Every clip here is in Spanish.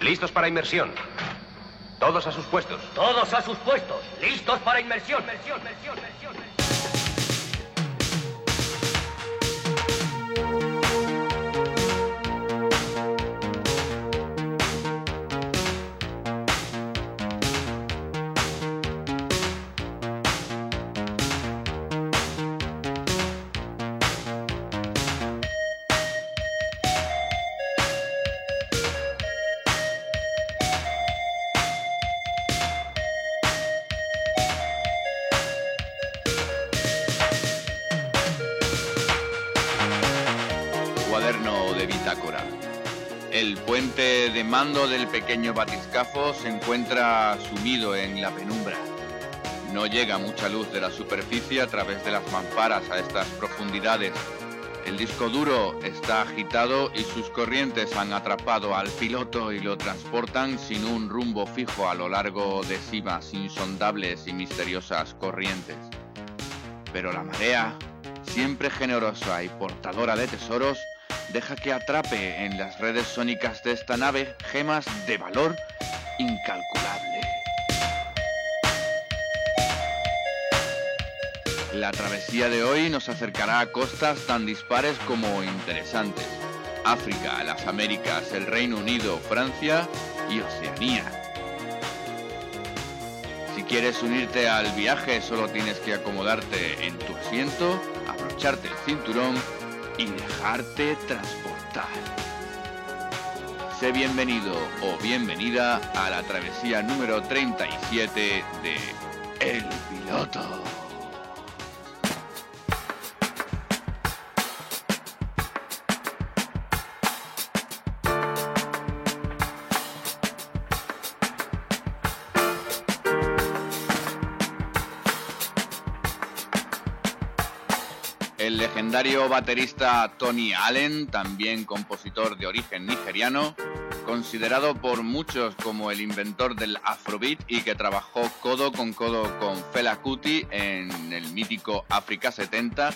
Listos para inmersión. Todos a sus puestos. Todos a sus puestos. Listos para inmersión. inmersión. Mando del pequeño batiscafo se encuentra sumido en la penumbra. No llega mucha luz de la superficie a través de las mamparas a estas profundidades. El disco duro está agitado y sus corrientes han atrapado al piloto y lo transportan sin un rumbo fijo a lo largo de cimas insondables y misteriosas corrientes. Pero la marea, siempre generosa y portadora de tesoros, deja que atrape en las redes sónicas de esta nave gemas de valor incalculable. La travesía de hoy nos acercará a costas tan dispares como interesantes. África, las Américas, el Reino Unido, Francia y Oceanía. Si quieres unirte al viaje solo tienes que acomodarte en tu asiento, abrocharte el cinturón y dejarte transportar. Sé bienvenido o bienvenida a la travesía número 37 de El Piloto. Legendario baterista Tony Allen, también compositor de origen nigeriano, considerado por muchos como el inventor del Afrobeat y que trabajó codo con codo con Fela Kuti en el mítico África 70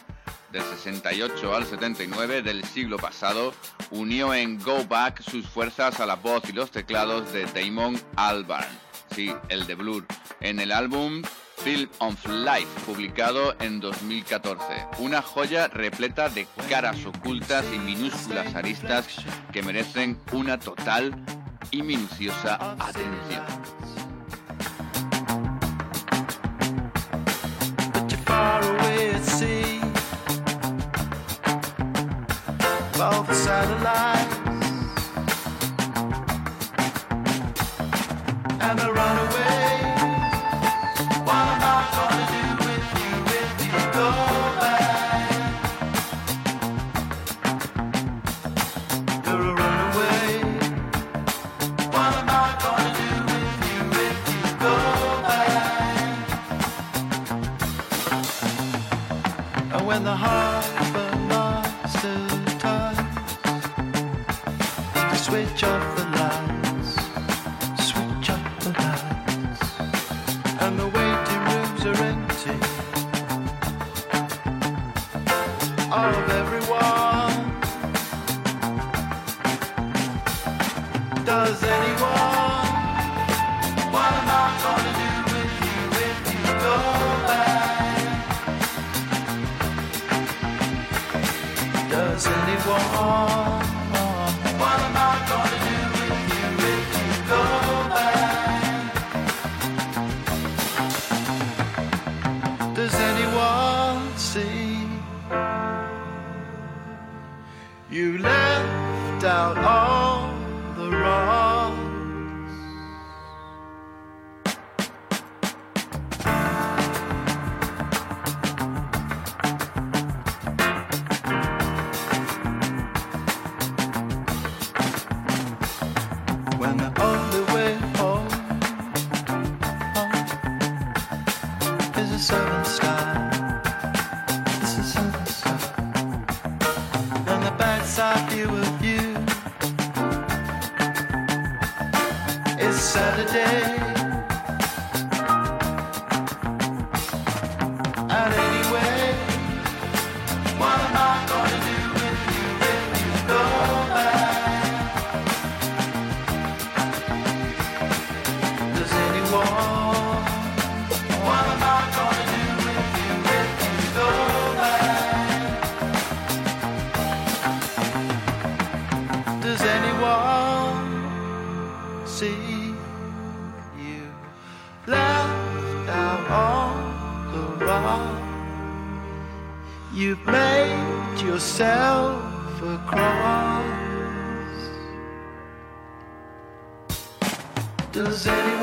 del 68 al 79 del siglo pasado, unió en Go Back sus fuerzas a la voz y los teclados de Damon Albarn, sí, el de Blur, en el álbum Film of Life, publicado en 2014. Una joya repleta de caras ocultas y minúsculas aristas que merecen una total y minuciosa atención. है yourself a cross. Does anyone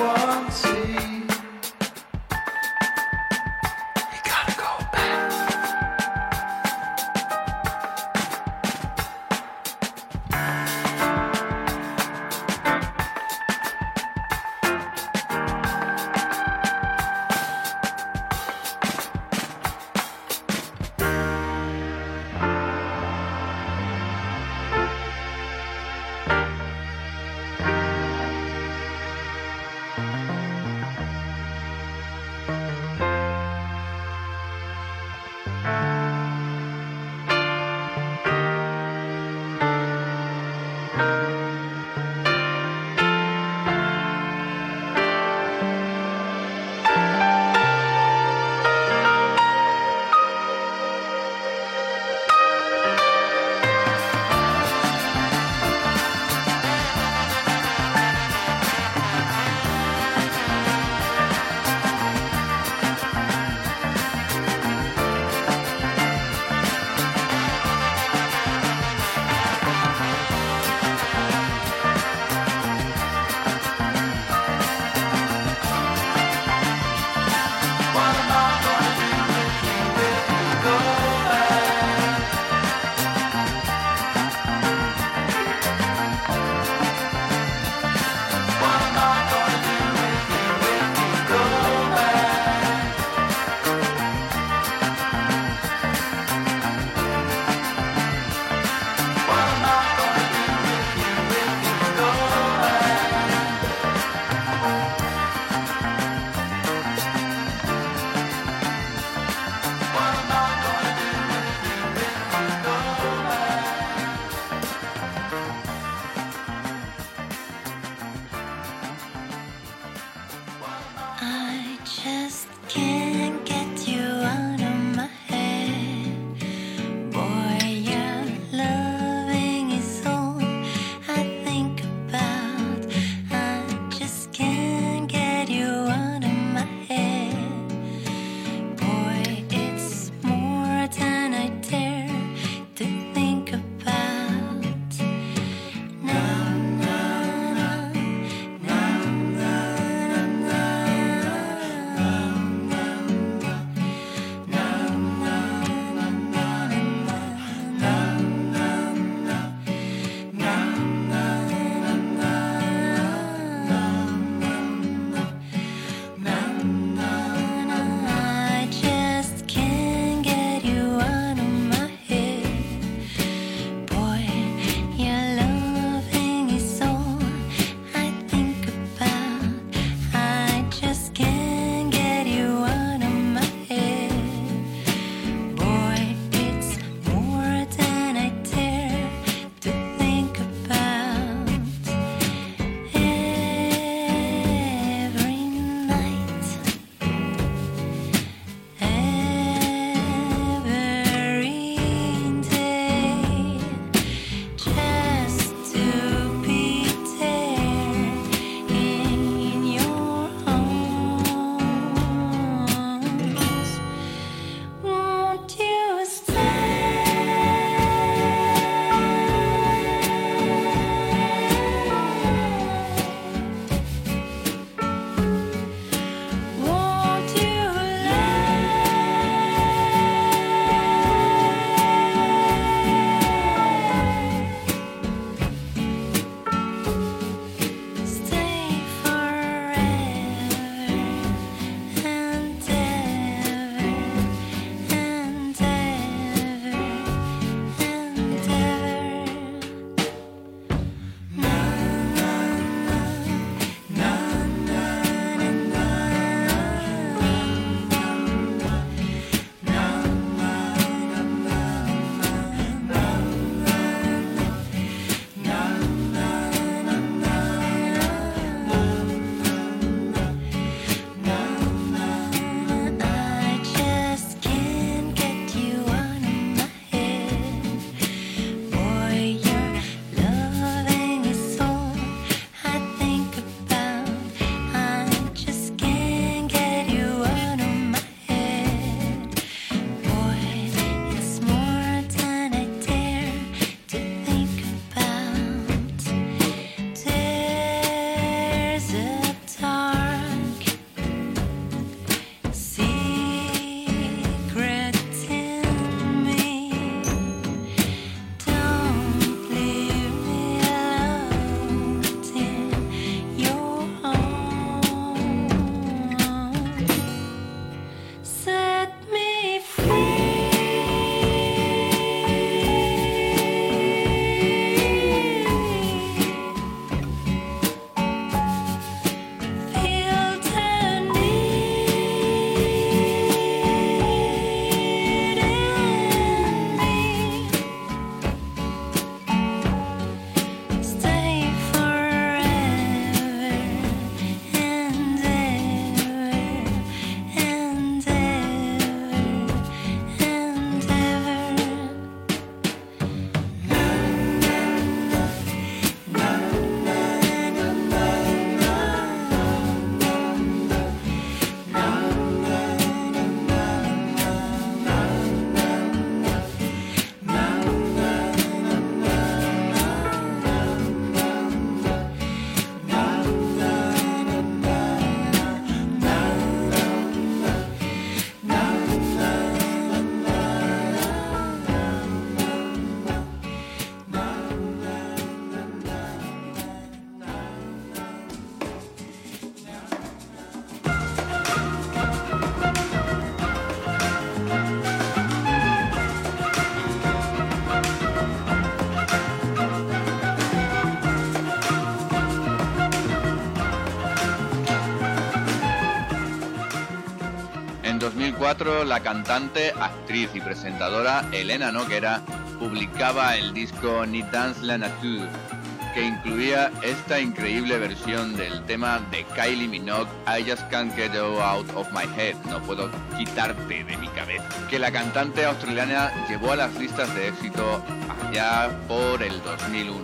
2004, la cantante, actriz y presentadora Elena Noguera publicaba el disco Ni Dance la Nature, que incluía esta increíble versión del tema de Kylie Minogue, I Just Can't Get You Out of My Head, no puedo quitarte de mi cabeza, que la cantante australiana llevó a las listas de éxito allá por el 2001,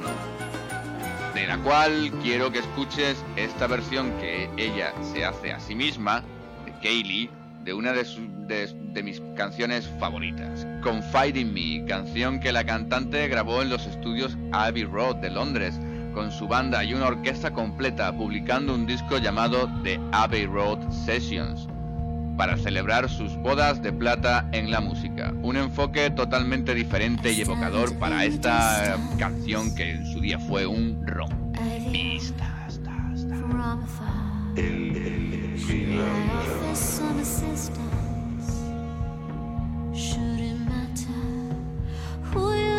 de la cual quiero que escuches esta versión que ella se hace a sí misma, de Kylie, de una de, sus- de- de mis canciones favoritas, Confide in Me, canción que la cantante grabó en los estudios Abbey Road de Londres con su banda y una orquesta completa, publicando un disco llamado The Abbey Road Sessions para celebrar sus bodas de plata en la música. Un enfoque totalmente diferente y evocador para esta canción que en su día fue un rompista. From I offer some assistance. Shouldn't matter who you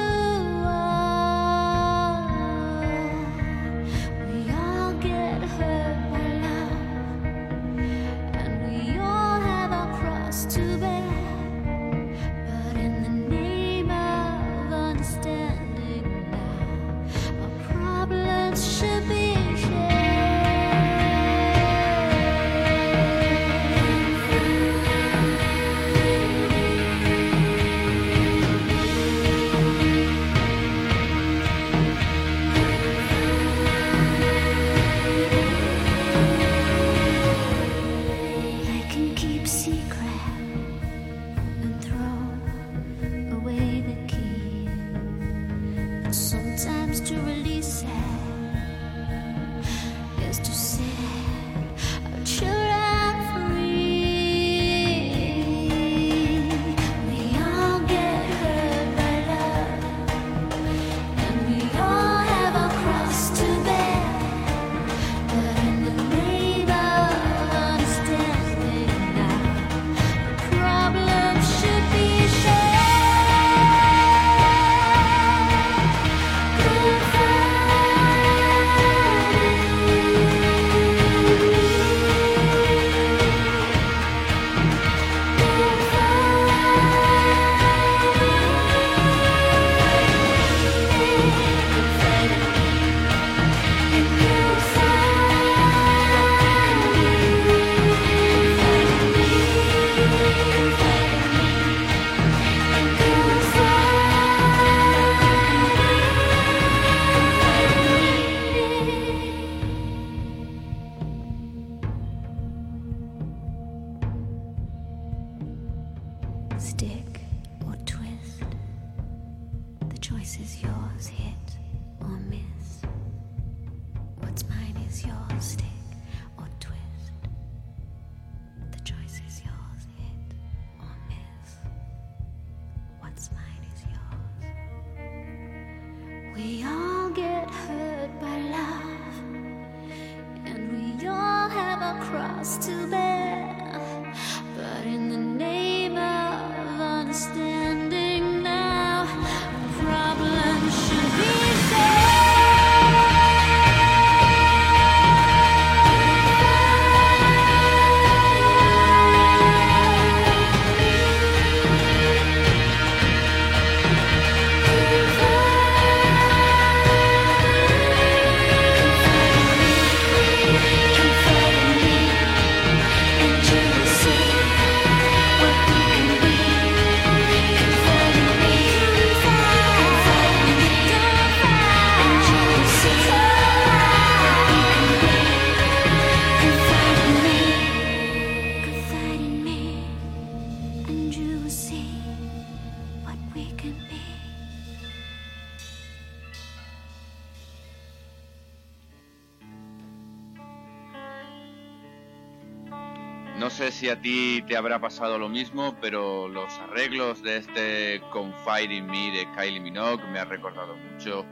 No sé si a ti te habrá pasado lo mismo, pero los arreglos de este Confide in Me de Kylie Minogue me ha recordado mucho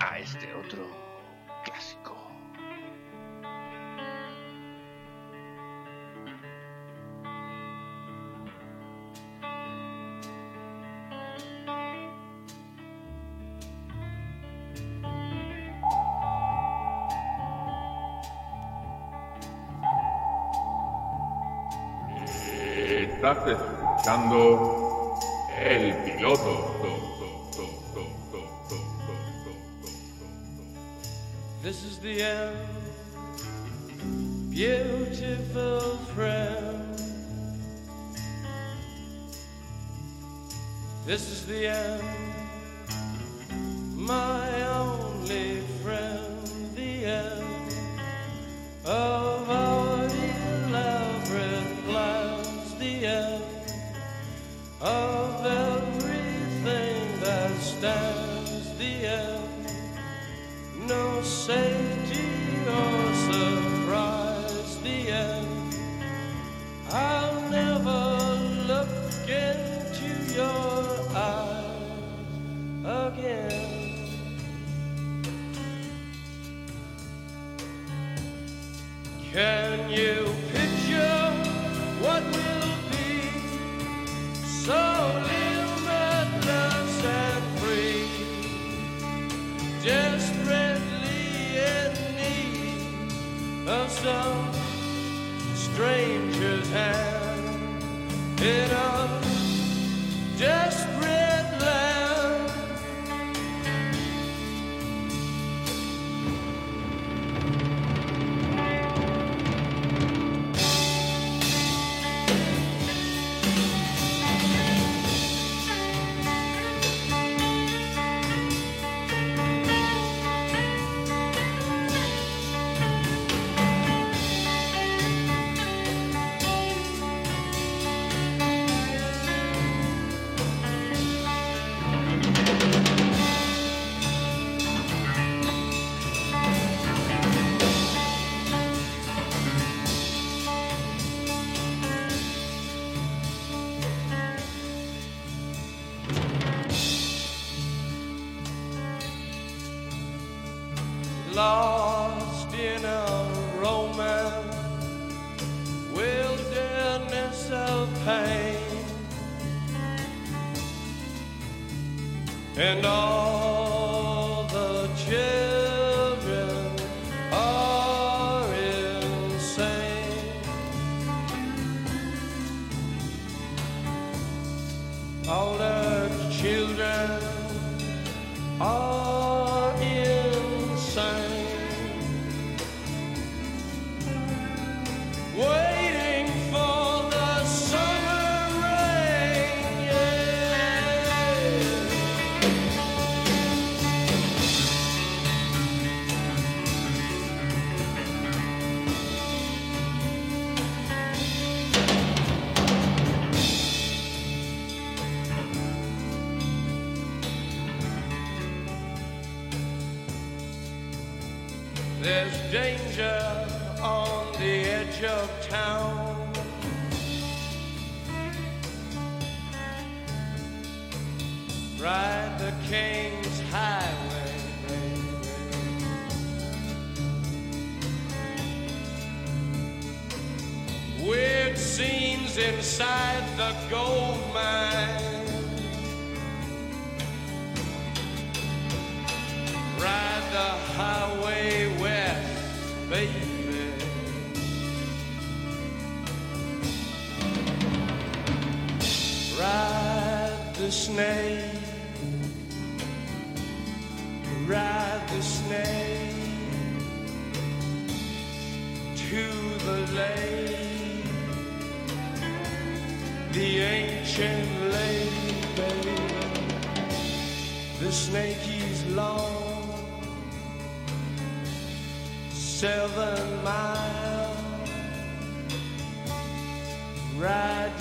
a este otro clásico. Escuchando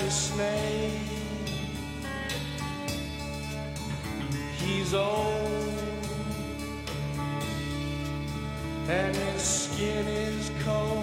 Snake. He's old, and his skin is cold.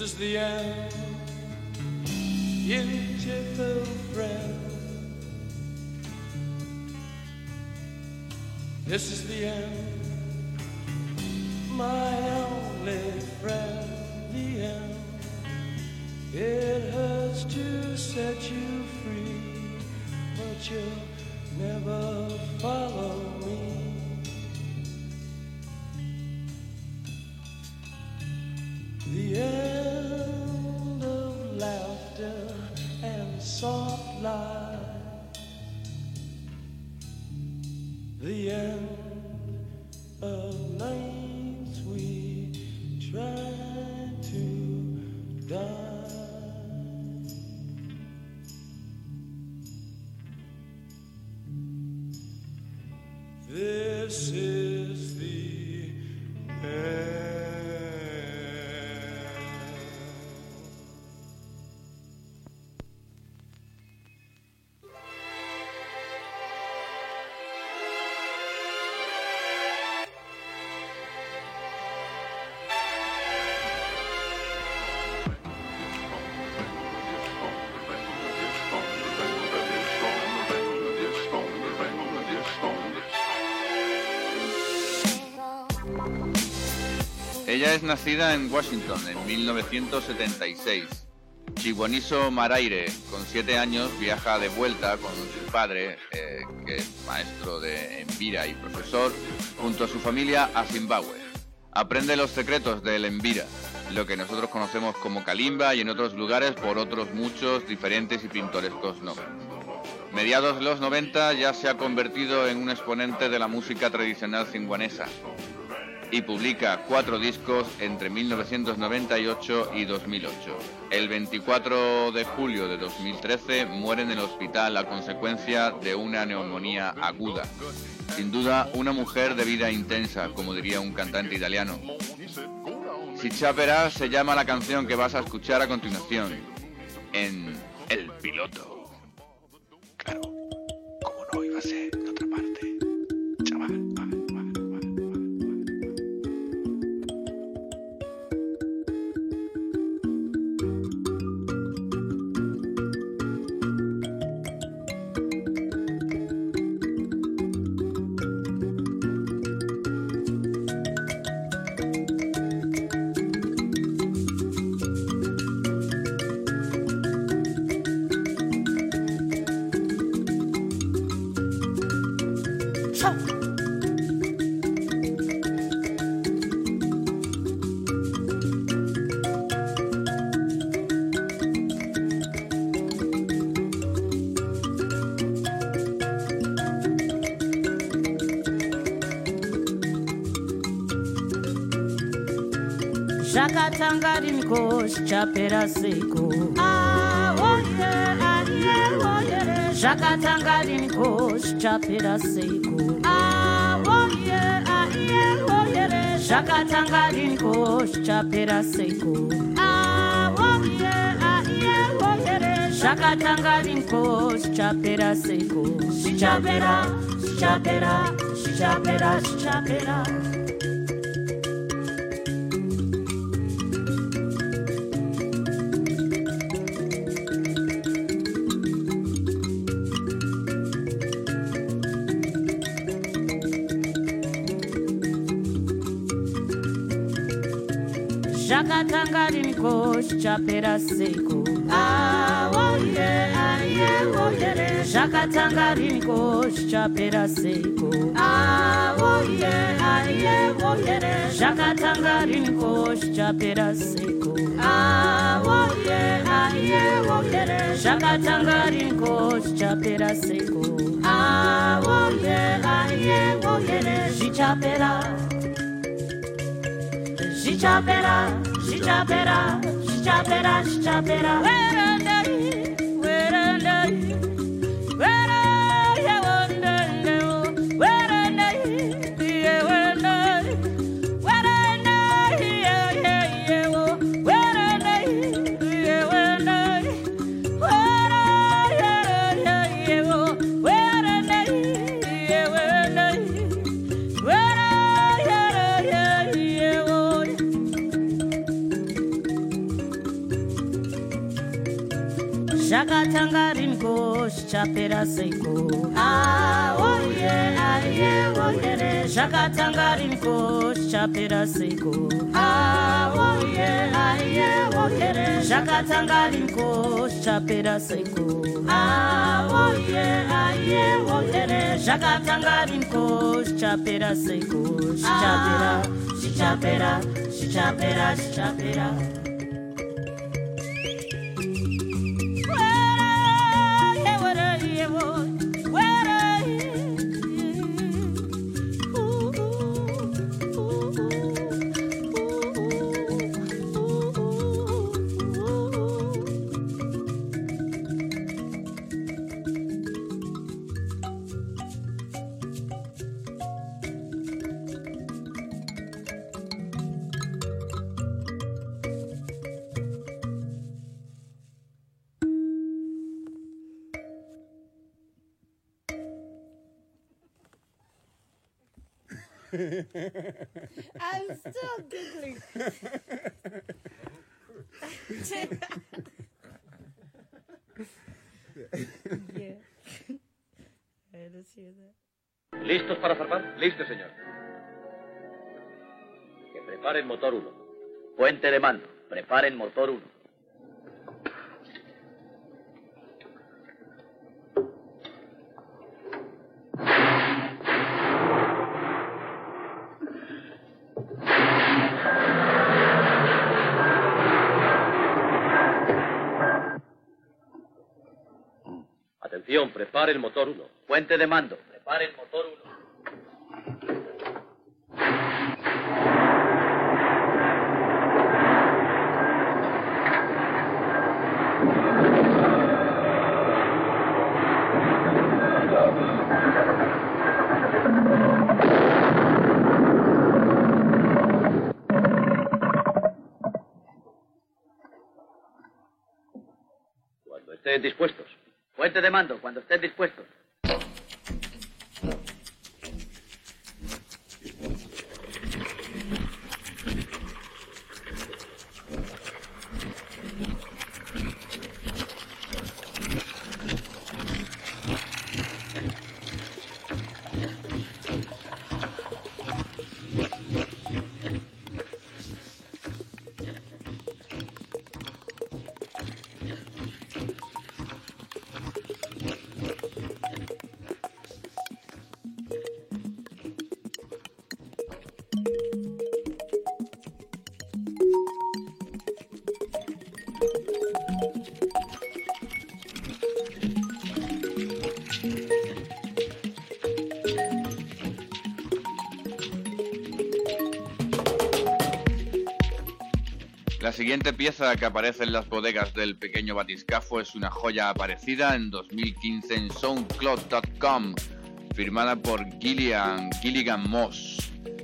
This is the end, Ella es nacida en Washington en 1976. Chihuaniso Maraire, con siete años, viaja de vuelta con su padre, eh, que es maestro de Envira y profesor, junto a su familia a Zimbabue. Aprende los secretos del Envira, lo que nosotros conocemos como Kalimba y en otros lugares por otros muchos diferentes y pintorescos nombres. Mediados de los 90 ya se ha convertido en un exponente de la música tradicional cinguanesa y publica cuatro discos entre 1998 y 2008. El 24 de julio de 2013 muere en el hospital a consecuencia de una neumonía aguda. Sin duda, una mujer de vida intensa, como diría un cantante italiano. Si Chapera se llama la canción que vas a escuchar a continuación en El Piloto. Claro, chapera seiko zvakatanga rimikoshi chapera seiko zvakatanga rimikoshi chapera seiko zvakatanga rimikoshi chapera seiko zvichapera zvichapera zvichapera zvichapera seko chapera seko awoye aye woyere shakatanga rinko chapera seko awoye aye woyere shakatanga rinko chapera seko awoye aye woyere shakatanga rinko chapera seko awoye aye woyere shichapera she chop it up, she chop it up, she chop it up, she chop. chapera seiko ah, oh yeah, ah, yeah, oh rinko chapera seko. ah, oh yeah, ah, yeah, oh rinko chapera seko. ah, oh yeah, ah, yeah, oh yeah, zvakatanga rinko chapera seiko chapera chapera chapera chapera I'm still giggling. yeah. Alright, let's hear that. ¿Listos para zarpar? Listo, señor. Que preparen motor 1. Puente de mando. Preparen motor 1. Prepare el motor 1. Puente de mando. Prepare el motor 1. Cuando Puente de mando, cuando estén dispuestos. Siguiente pieza que aparece en las bodegas del pequeño batiscafo es una joya aparecida en 2015 en soundcloud.com, firmada por Gillian Gilligan Moss,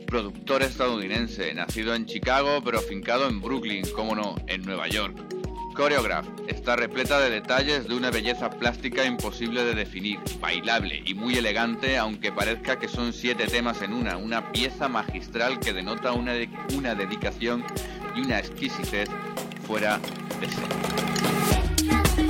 productor estadounidense, nacido en Chicago pero afincado en Brooklyn, como no, en Nueva York. Choreograph está repleta de detalles de una belleza plástica imposible de definir, bailable y muy elegante, aunque parezca que son siete temas en una, una pieza magistral que denota una, una dedicación y una exquisitez fuera de serie.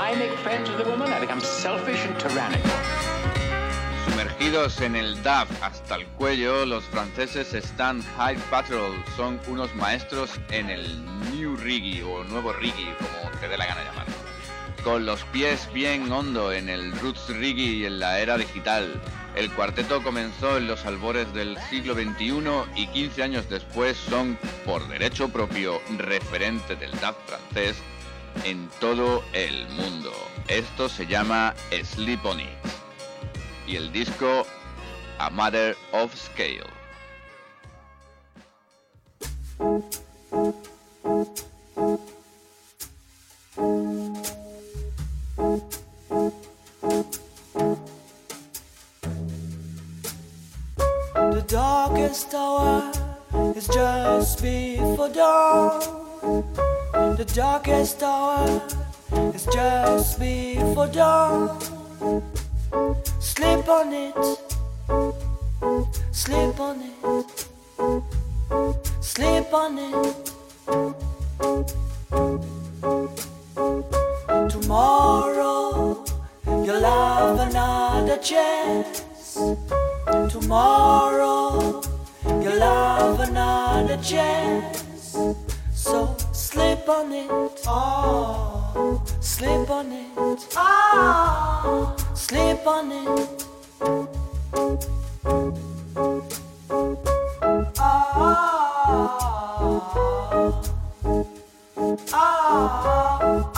I make friends with a woman, I become selfish and tyrannical. Sumergidos en el DAF hasta el cuello, los franceses Stan High Patrol son unos maestros en el New Reggae o nuevo reggae, como te dé la gana llamarlo. Con los pies bien hondo en el Roots Reggae y en la era digital, el cuarteto comenzó en los albores del siglo XXI y 15 años después son, por derecho propio, referente del DAF francés en todo el mundo. Esto se llama Sleep On It y el disco A Matter of Scale. The darkest hour is just before dawn. The darkest hour is just before dawn. Sleep on it, sleep on it, sleep on it. Tomorrow you'll have another chance. Tomorrow you'll have another chance. So sleep on it, oh, sleep on it, ah, sleep on it. Ah, ah,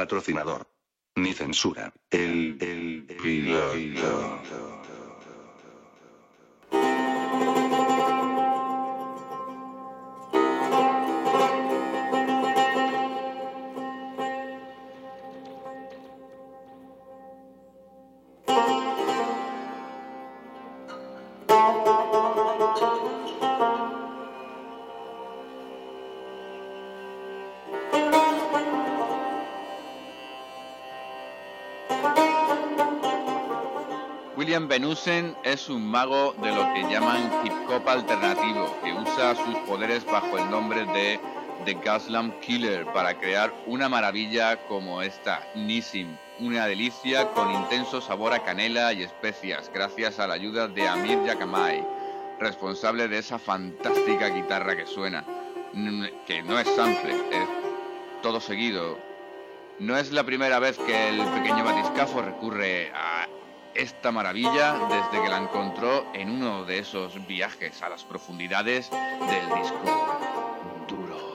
patrocinador. Ni censura. El, el, piloto. Es un mago de lo que llaman hip hop alternativo, que usa sus poderes bajo el nombre de The Gaslam Killer para crear una maravilla como esta, Nissim, una delicia con intenso sabor a canela y especias, gracias a la ayuda de Amir Yakamai, responsable de esa fantástica guitarra que suena, que no es sample, es todo seguido, No es la primera vez que el pequeño batiscafo recurre a esta maravilla desde que la encontró en uno de esos viajes a las profundidades del disco duro.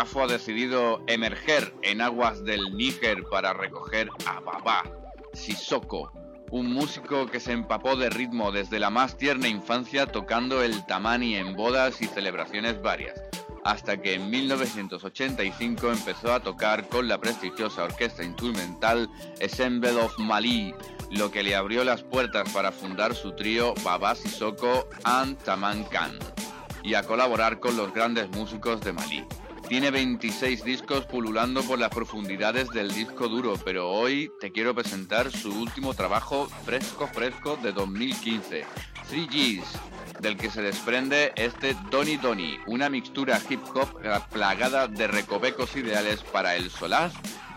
Batiscafo ha decidido emerger en aguas del Níger para recoger a Baba Sissoko, un músico que se empapó de ritmo desde la más tierna infancia tocando el tamani en bodas y celebraciones varias, hasta que en 1985 empezó a tocar con la prestigiosa orquesta instrumental Ensemble of Mali, lo que le abrió las puertas para fundar su trío Baba Sissoko and Taman Khan y a colaborar con los grandes músicos de Malí. Tiene 26 discos pululando por las profundidades del disco duro, pero hoy te quiero presentar su último trabajo fresco fresco de 2015, 3Gs, del que se desprende este Donny Donny, una mixtura hip hop plagada de recovecos ideales para el solaz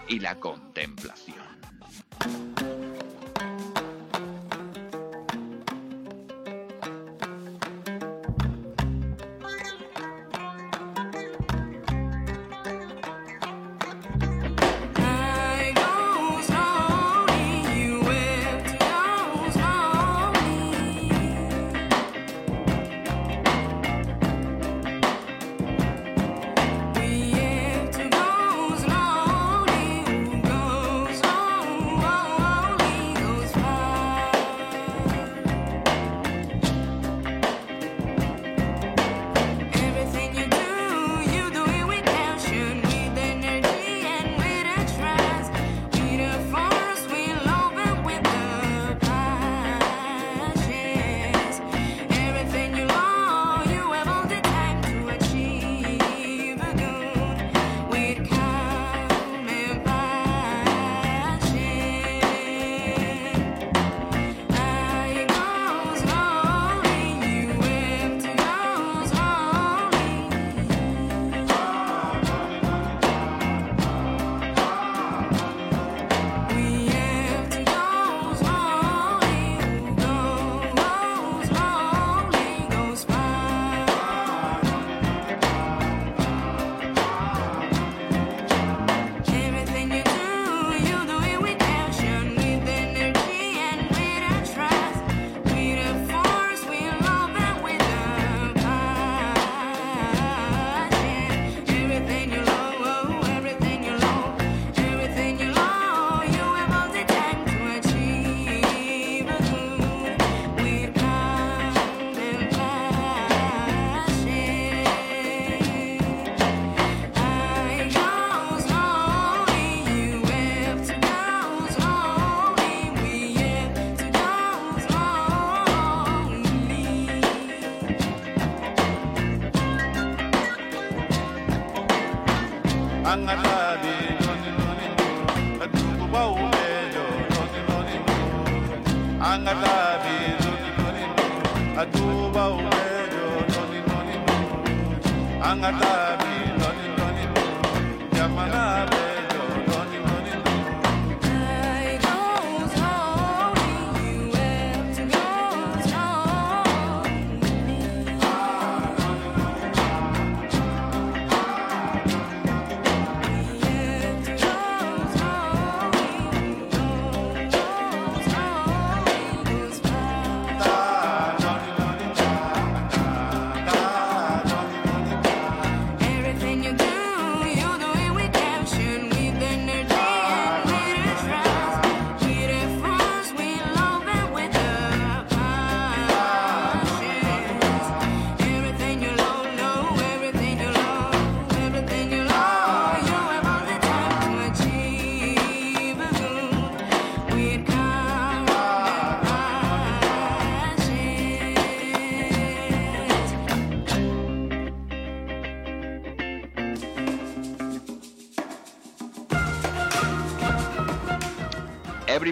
y la contemplación.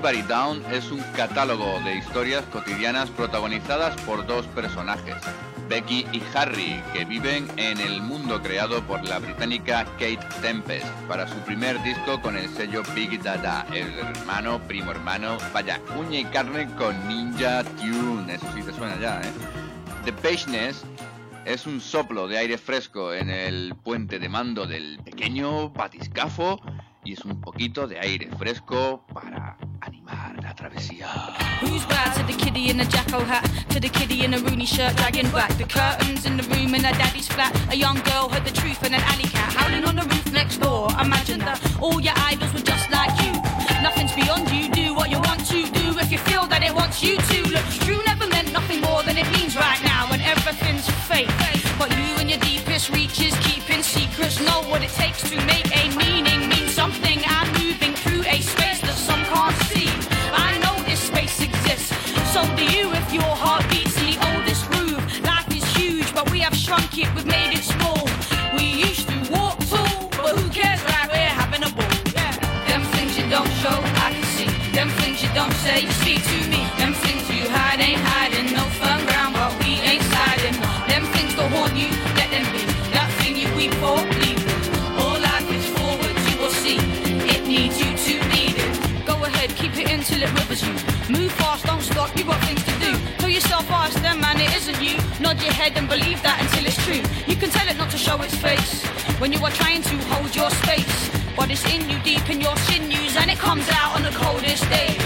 Everybody Down es un catálogo de historias cotidianas protagonizadas por dos personajes, Becky y Harry, que viven en el mundo creado por la británica Kate Tempest para su primer disco con el sello Big Dada, el hermano, primo hermano, vaya, uña y carne con Ninja Tune, eso sí te suena ya, ¿eh? The Patience es un soplo de aire fresco en el puente de mando del pequeño batiscafo y es un poquito de aire fresco para animar la travesía. Who's bad to the kiddie in a jacko hat? To the kiddie in a Rooney shirt, dragging back the curtains in the room in her daddy's flat. A young girl heard the truth in an alley cat howling on the roof next door. Imagine that all your idols were just like you. Nothing's beyond you. Do what you want to do if you feel that it wants you to. Look, true never meant nothing more than it means right now, and everything's fake. But you and your deepest reaches, keeping secrets, know what it takes to make a meaning Do you if your heart beats the oldest groove. Life is huge, but we have shrunk it, we've made it small. We used to walk tall, but who cares, right? We're having a ball. Yeah. Them things you don't show, I can see. Them things you don't say, you speak to me. Them things you hide ain't hiding. No firm ground, but we ain't siding. Them things that haunt you, let them be. That thing you weep for, got things to do. Tell yourself, ask them, man, it isn't you. Nod your head and believe that until it's true. You can tell it not to show its face when you are trying to hold your space. But it's in you, deep in your sinews, and it comes out on the coldest days.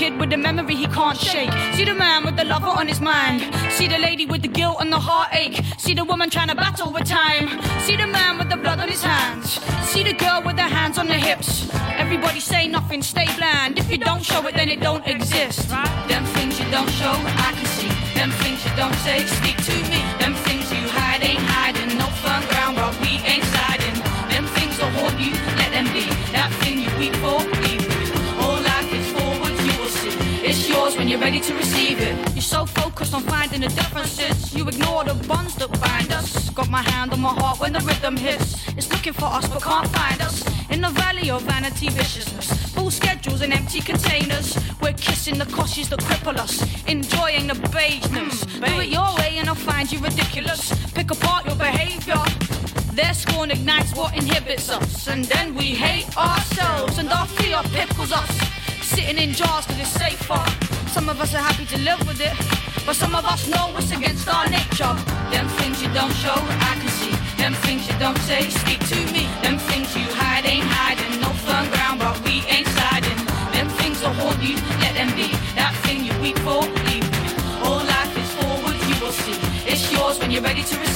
Kid with the memory he can't shake. See the man with the lover on his mind. See the lady with the guilt and the heartache. See the woman trying to battle with time. See the man with the blood on his hands. See the girl with her hands on the hips. Everybody say nothing, stay bland. If you don't show it, then it don't exist. Them things you don't show, I can see. Them things you don't say, speak to me. Them you're ready to receive it. You're so focused on finding the differences, you ignore the bonds that bind us. Got my hand on my heart when the rhythm hits. It's looking for us but can't find us. In the valley of vanity viciousness, full schedules and empty containers. We're kissing the coshes that cripple us, enjoying the beigeness. Hmm, Do it your way and I'll find you ridiculous. Pick apart your behavior. Their scorn ignites what inhibits us, and then we hate ourselves, and our fear pickles us. Sitting in jars cause it's safer. Some of us are happy to live with it, but some of us know it's against our nature. Them things you don't show, I can see. Them things you don't say, speak to me. Them things you hide ain't hiding. No firm ground, but we ain't siding. Them things will haunt you, let them be. That thing you weep for, leave. All life is forward, you will see. It's yours when you're ready to receive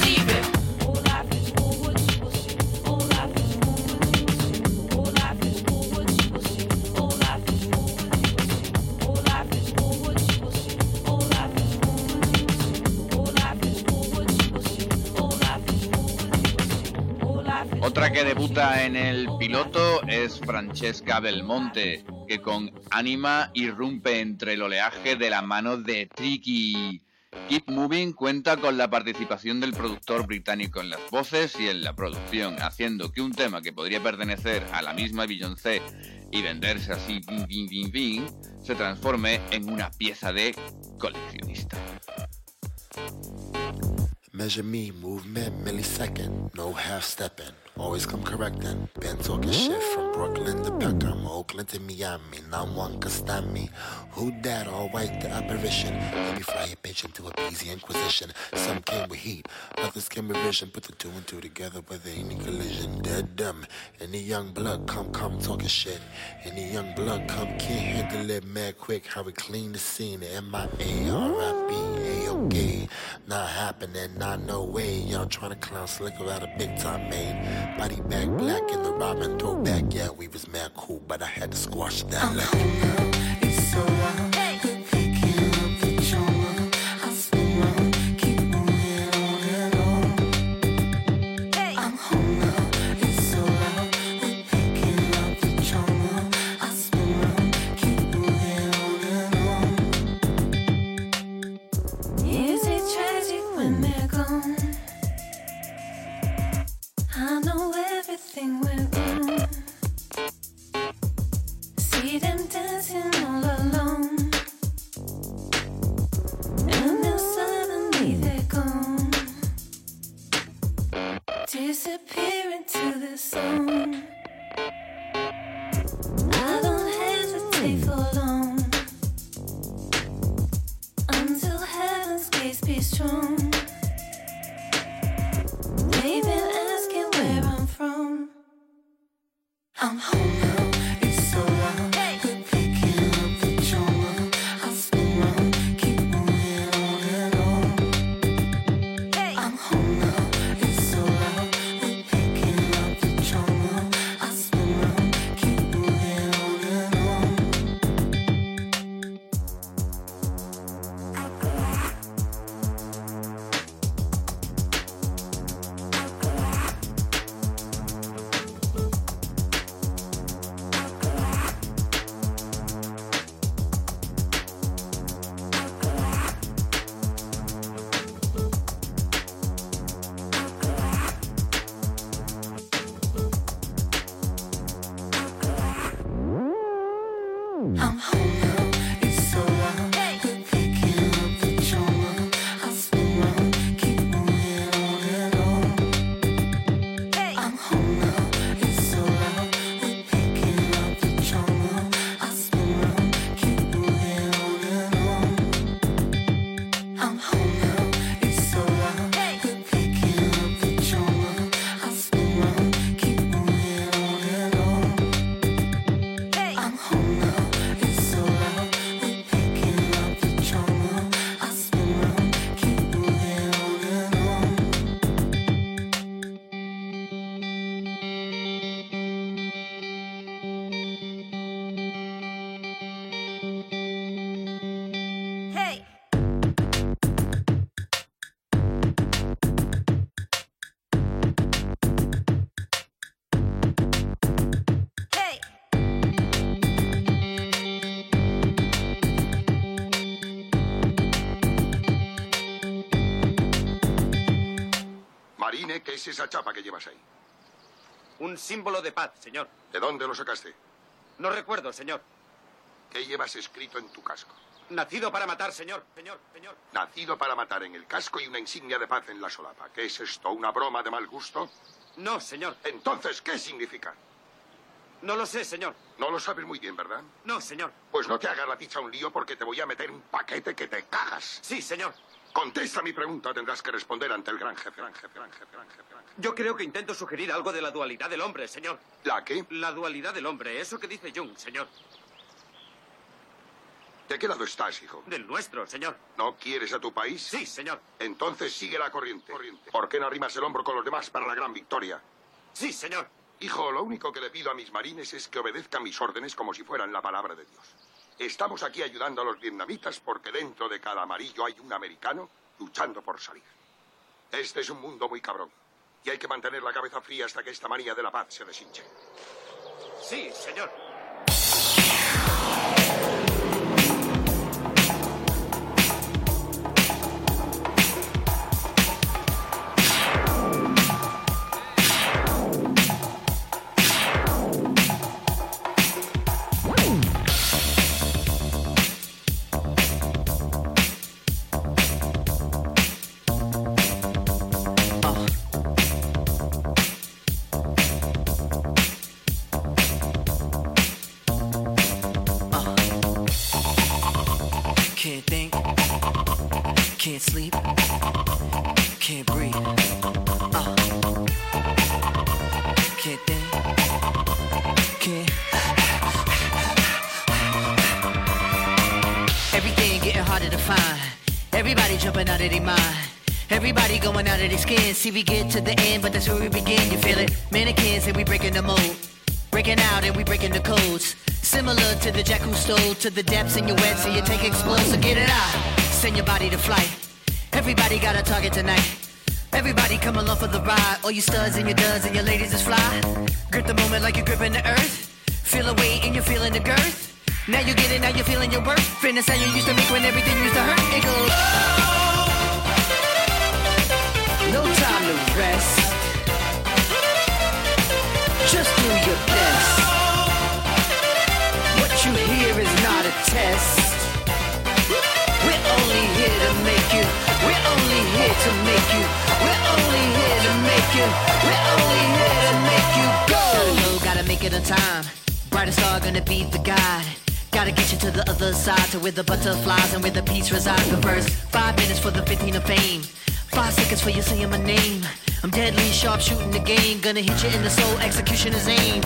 que debuta en el piloto es Francesca Belmonte, que con ánima irrumpe entre el oleaje de la mano de Tricky. Keep Moving cuenta con la participación del productor británico en las voces y en la producción, haciendo que un tema que podría pertenecer a la misma Beyoncé y venderse así vin, vin, vin, se transforme en una pieza de coleccionista. Measure me, movement, millisecond, no half stepping. Always come correcting. Been talking shit from Brooklyn to Peckham, Oakland to Miami. Now one can stand me. Who that? All white, the apparition. Let me fly a bitch into a easy inquisition. Some came with heat, others came with vision. Put the two and two together with any collision. Dead dumb. Any young blood come, come talking shit. Any young blood come, can't handle it mad quick. How we clean the scene. M-I-A, R-I-B, A-OK. Not happening, not no way. Y'all trying to clown slick without a big time made. Body back black in the Robin throwback. Yeah, we was mad cool, but I had to squash that. Like, it's so. ¿Qué es esa chapa que llevas ahí? Un símbolo de paz, señor. ¿De dónde lo sacaste? No recuerdo, señor. ¿Qué llevas escrito en tu casco? Nacido para matar, señor. Señor, señor. Nacido para matar en el casco y una insignia de paz en la solapa. ¿Qué es esto? ¿Una broma de mal gusto? No, señor. Entonces, ¿qué significa? No lo sé, señor. No lo sabes muy bien, ¿verdad? No, señor. Pues no te hagas la picha un lío porque te voy a meter un paquete que te cagas. Sí, señor. Contesta mi pregunta, tendrás que responder ante el gran jefe, gran jefe, gran jefe, gran jefe, gran jefe. Yo creo que intento sugerir algo de la dualidad del hombre, señor. ¿La qué? La dualidad del hombre, eso que dice Jung, señor. ¿De qué lado estás, hijo? Del nuestro, señor. ¿No quieres a tu país? Sí, señor. Entonces sigue la corriente. ¿Por qué no arrimas el hombro con los demás para la gran victoria? Sí, señor. Hijo, lo único que le pido a mis marines es que obedezcan mis órdenes como si fueran la palabra de Dios. Estamos aquí ayudando a los vietnamitas porque dentro de cada amarillo hay un americano luchando por salir. Este es un mundo muy cabrón. Y hay que mantener la cabeza fría hasta que esta manía de la paz se deshinche. Sí, señor. Jumping out of their mind. Everybody going out of their skin. See, we get to the end, but that's where we begin. You feel it? Mannequins and we breaking the mold. Breaking out and we breaking the codes. Similar to the jack who stole to the depths in your wet, so you take explode. So get it out. Send your body to flight. Everybody got a target tonight. Everybody come along for the ride. All you studs and your duds and your ladies is fly. Grip the moment like you're gripping the earth. Feel the weight and you're feeling the girth. Now you get it, now you're feeling your worth. Fitness how you used to make when everything used to hurt. It goes. No time to rest. Just do your best. What you hear is not a test. We're only here to make you. We're only here to make you. We're only here to make you. We're only here to make you go. Gotta go, gotta make it on time. Brightest star gonna be the guide. Gotta get you to the other side, to where the butterflies and where the peace resides. The first five minutes for the 15 of fame. Five seconds for you saying my name. I'm deadly sharp shooting the game. Gonna hit you in the soul, execution is aim.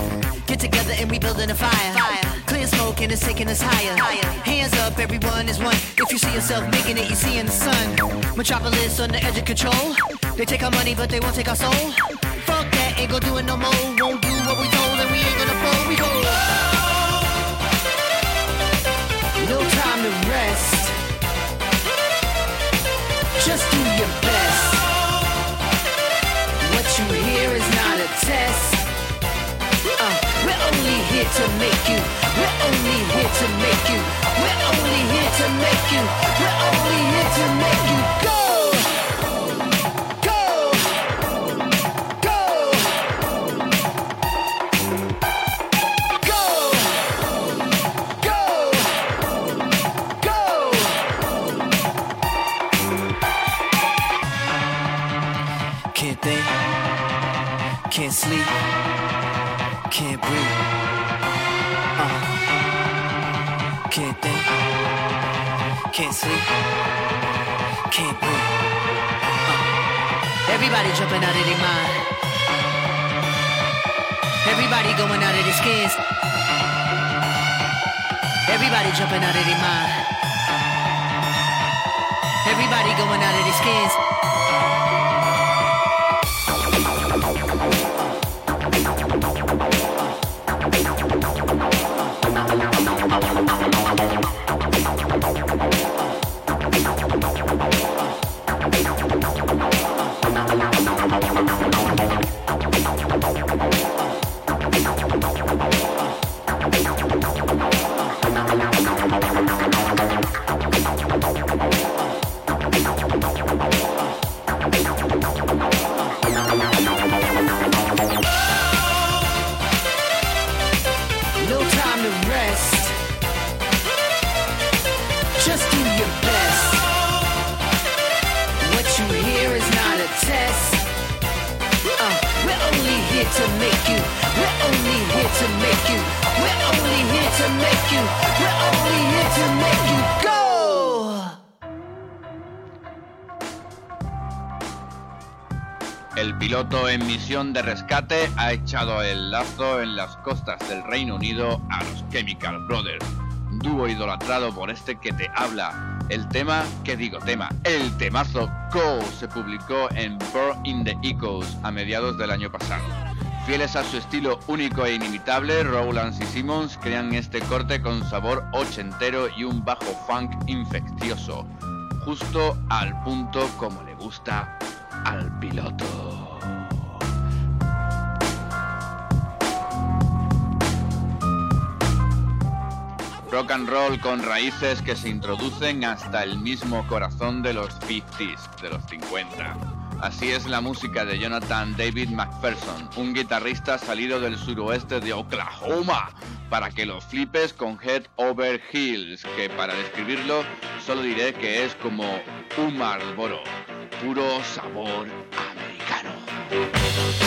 Get together and we building a fire. Clear smoke and it's taking us higher. Hands up, everyone is one. If you see yourself making it, you see in the sun. Metropolis on the edge of control. They take our money, but they won't take our soul. Fuck that, ain't gonna do it no more. Won't do what we told, and we ain't gonna fold. We go. No time to rest. Just do your best. What you hear is not a test. Uh, we're only here to make you. We're only here to make you. We're only here to make you. We're only here to make you sleep, can't breathe. Uh. Can't think, can't sleep, can't breathe. Uh. Everybody jumping out of their mind. Everybody going out of their skins. Everybody jumping out of their mind. Everybody going out of their skins. Thank you. De rescate ha echado el lazo en las costas del Reino Unido a los Chemical Brothers, dúo idolatrado por este que te habla. El tema, ¿qué digo tema? El temazo Go se publicó en Burn in the Echoes a mediados del año pasado. Fieles a su estilo único e inimitable, Rowlands y Simmons crean este corte con sabor ochentero y un bajo funk infeccioso, justo al punto como le gusta al piloto. Rock and roll con raíces que se introducen hasta el mismo corazón de los 50s, de los 50. Así es la música de Jonathan David McPherson, un guitarrista salido del suroeste de Oklahoma, para que lo flipes con Head Over Heels, que para describirlo solo diré que es como un Marlboro, puro sabor americano.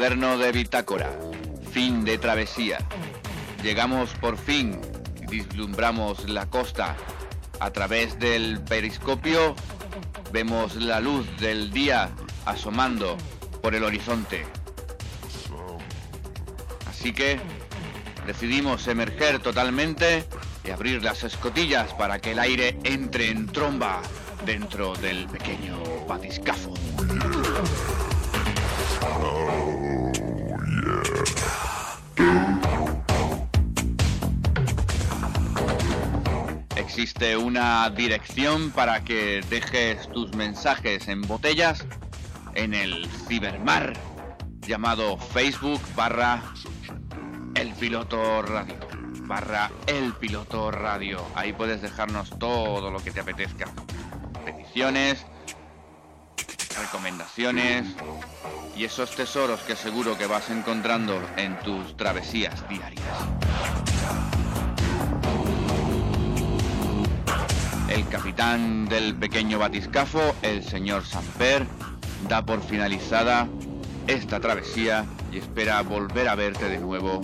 Cuaderno de bitácora. Fin de travesía. Llegamos por fin y vislumbramos la costa. A través del periscopio vemos la luz del día asomando por el horizonte. Así que decidimos emerger totalmente y abrir las escotillas para que el aire entre en tromba dentro del pequeño batiscafo. Existe una dirección para que dejes tus mensajes en botellas en el cibermar llamado Facebook barra el piloto radio barra el piloto radio. Ahí puedes dejarnos todo lo que te apetezca. Peticiones, recomendaciones y esos tesoros que seguro que vas encontrando en tus travesías diarias. El capitán del pequeño batiscafo, el señor Samper, da por finalizada esta travesía y espera volver a verte de nuevo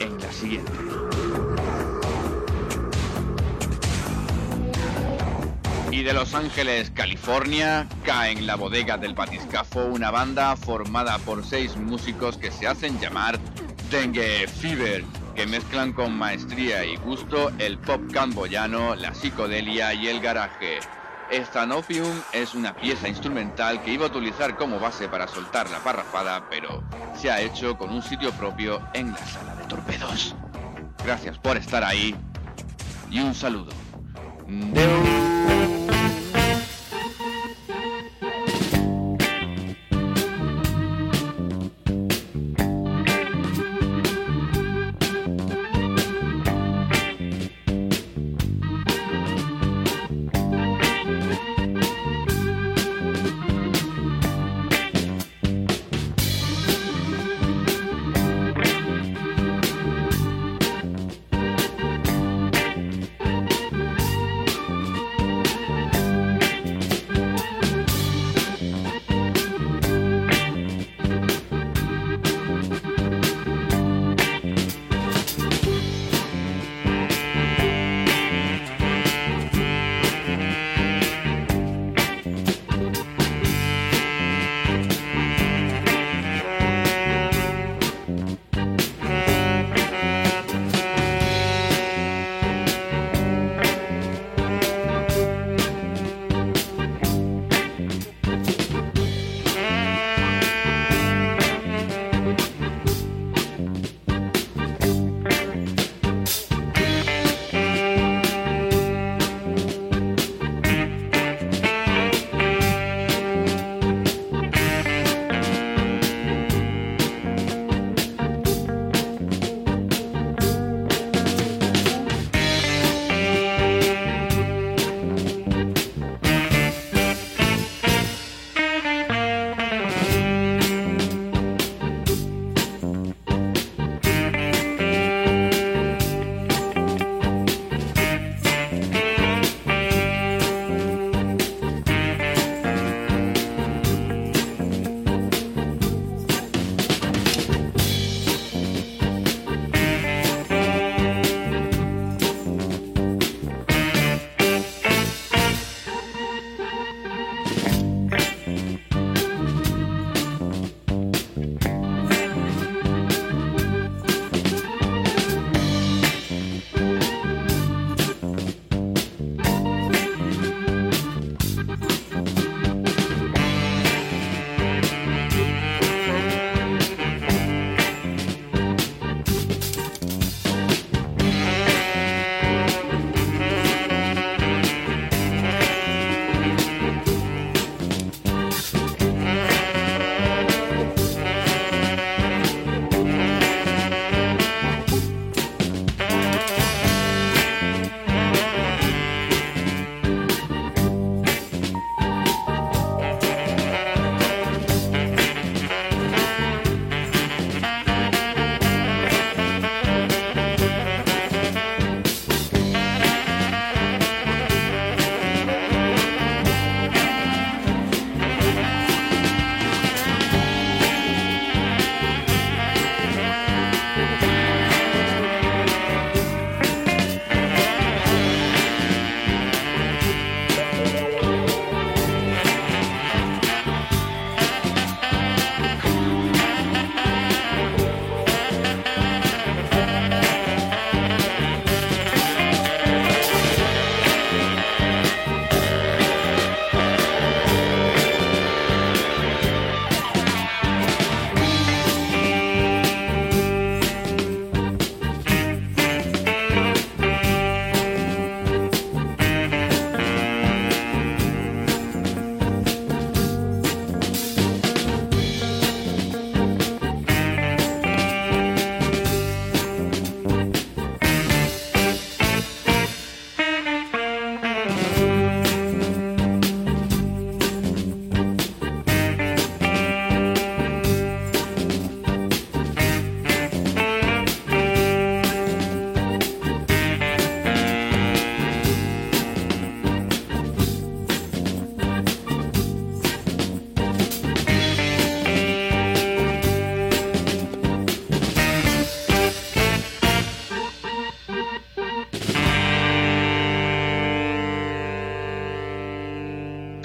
en la siguiente. Y de Los Ángeles, California, cae en la bodega del Batiscafo una banda formada por seis músicos que se hacen llamar Dengue Fever, que mezclan con maestría y gusto el pop camboyano, la psicodelia y el garaje. Stanopium es una pieza instrumental que iba a utilizar como base para soltar la parrafada, pero se ha hecho con un sitio propio en la sala de torpedos. Gracias por estar ahí y un saludo.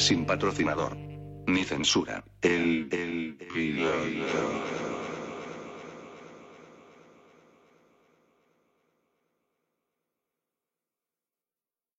Sin patrocinador. Ni censura. El.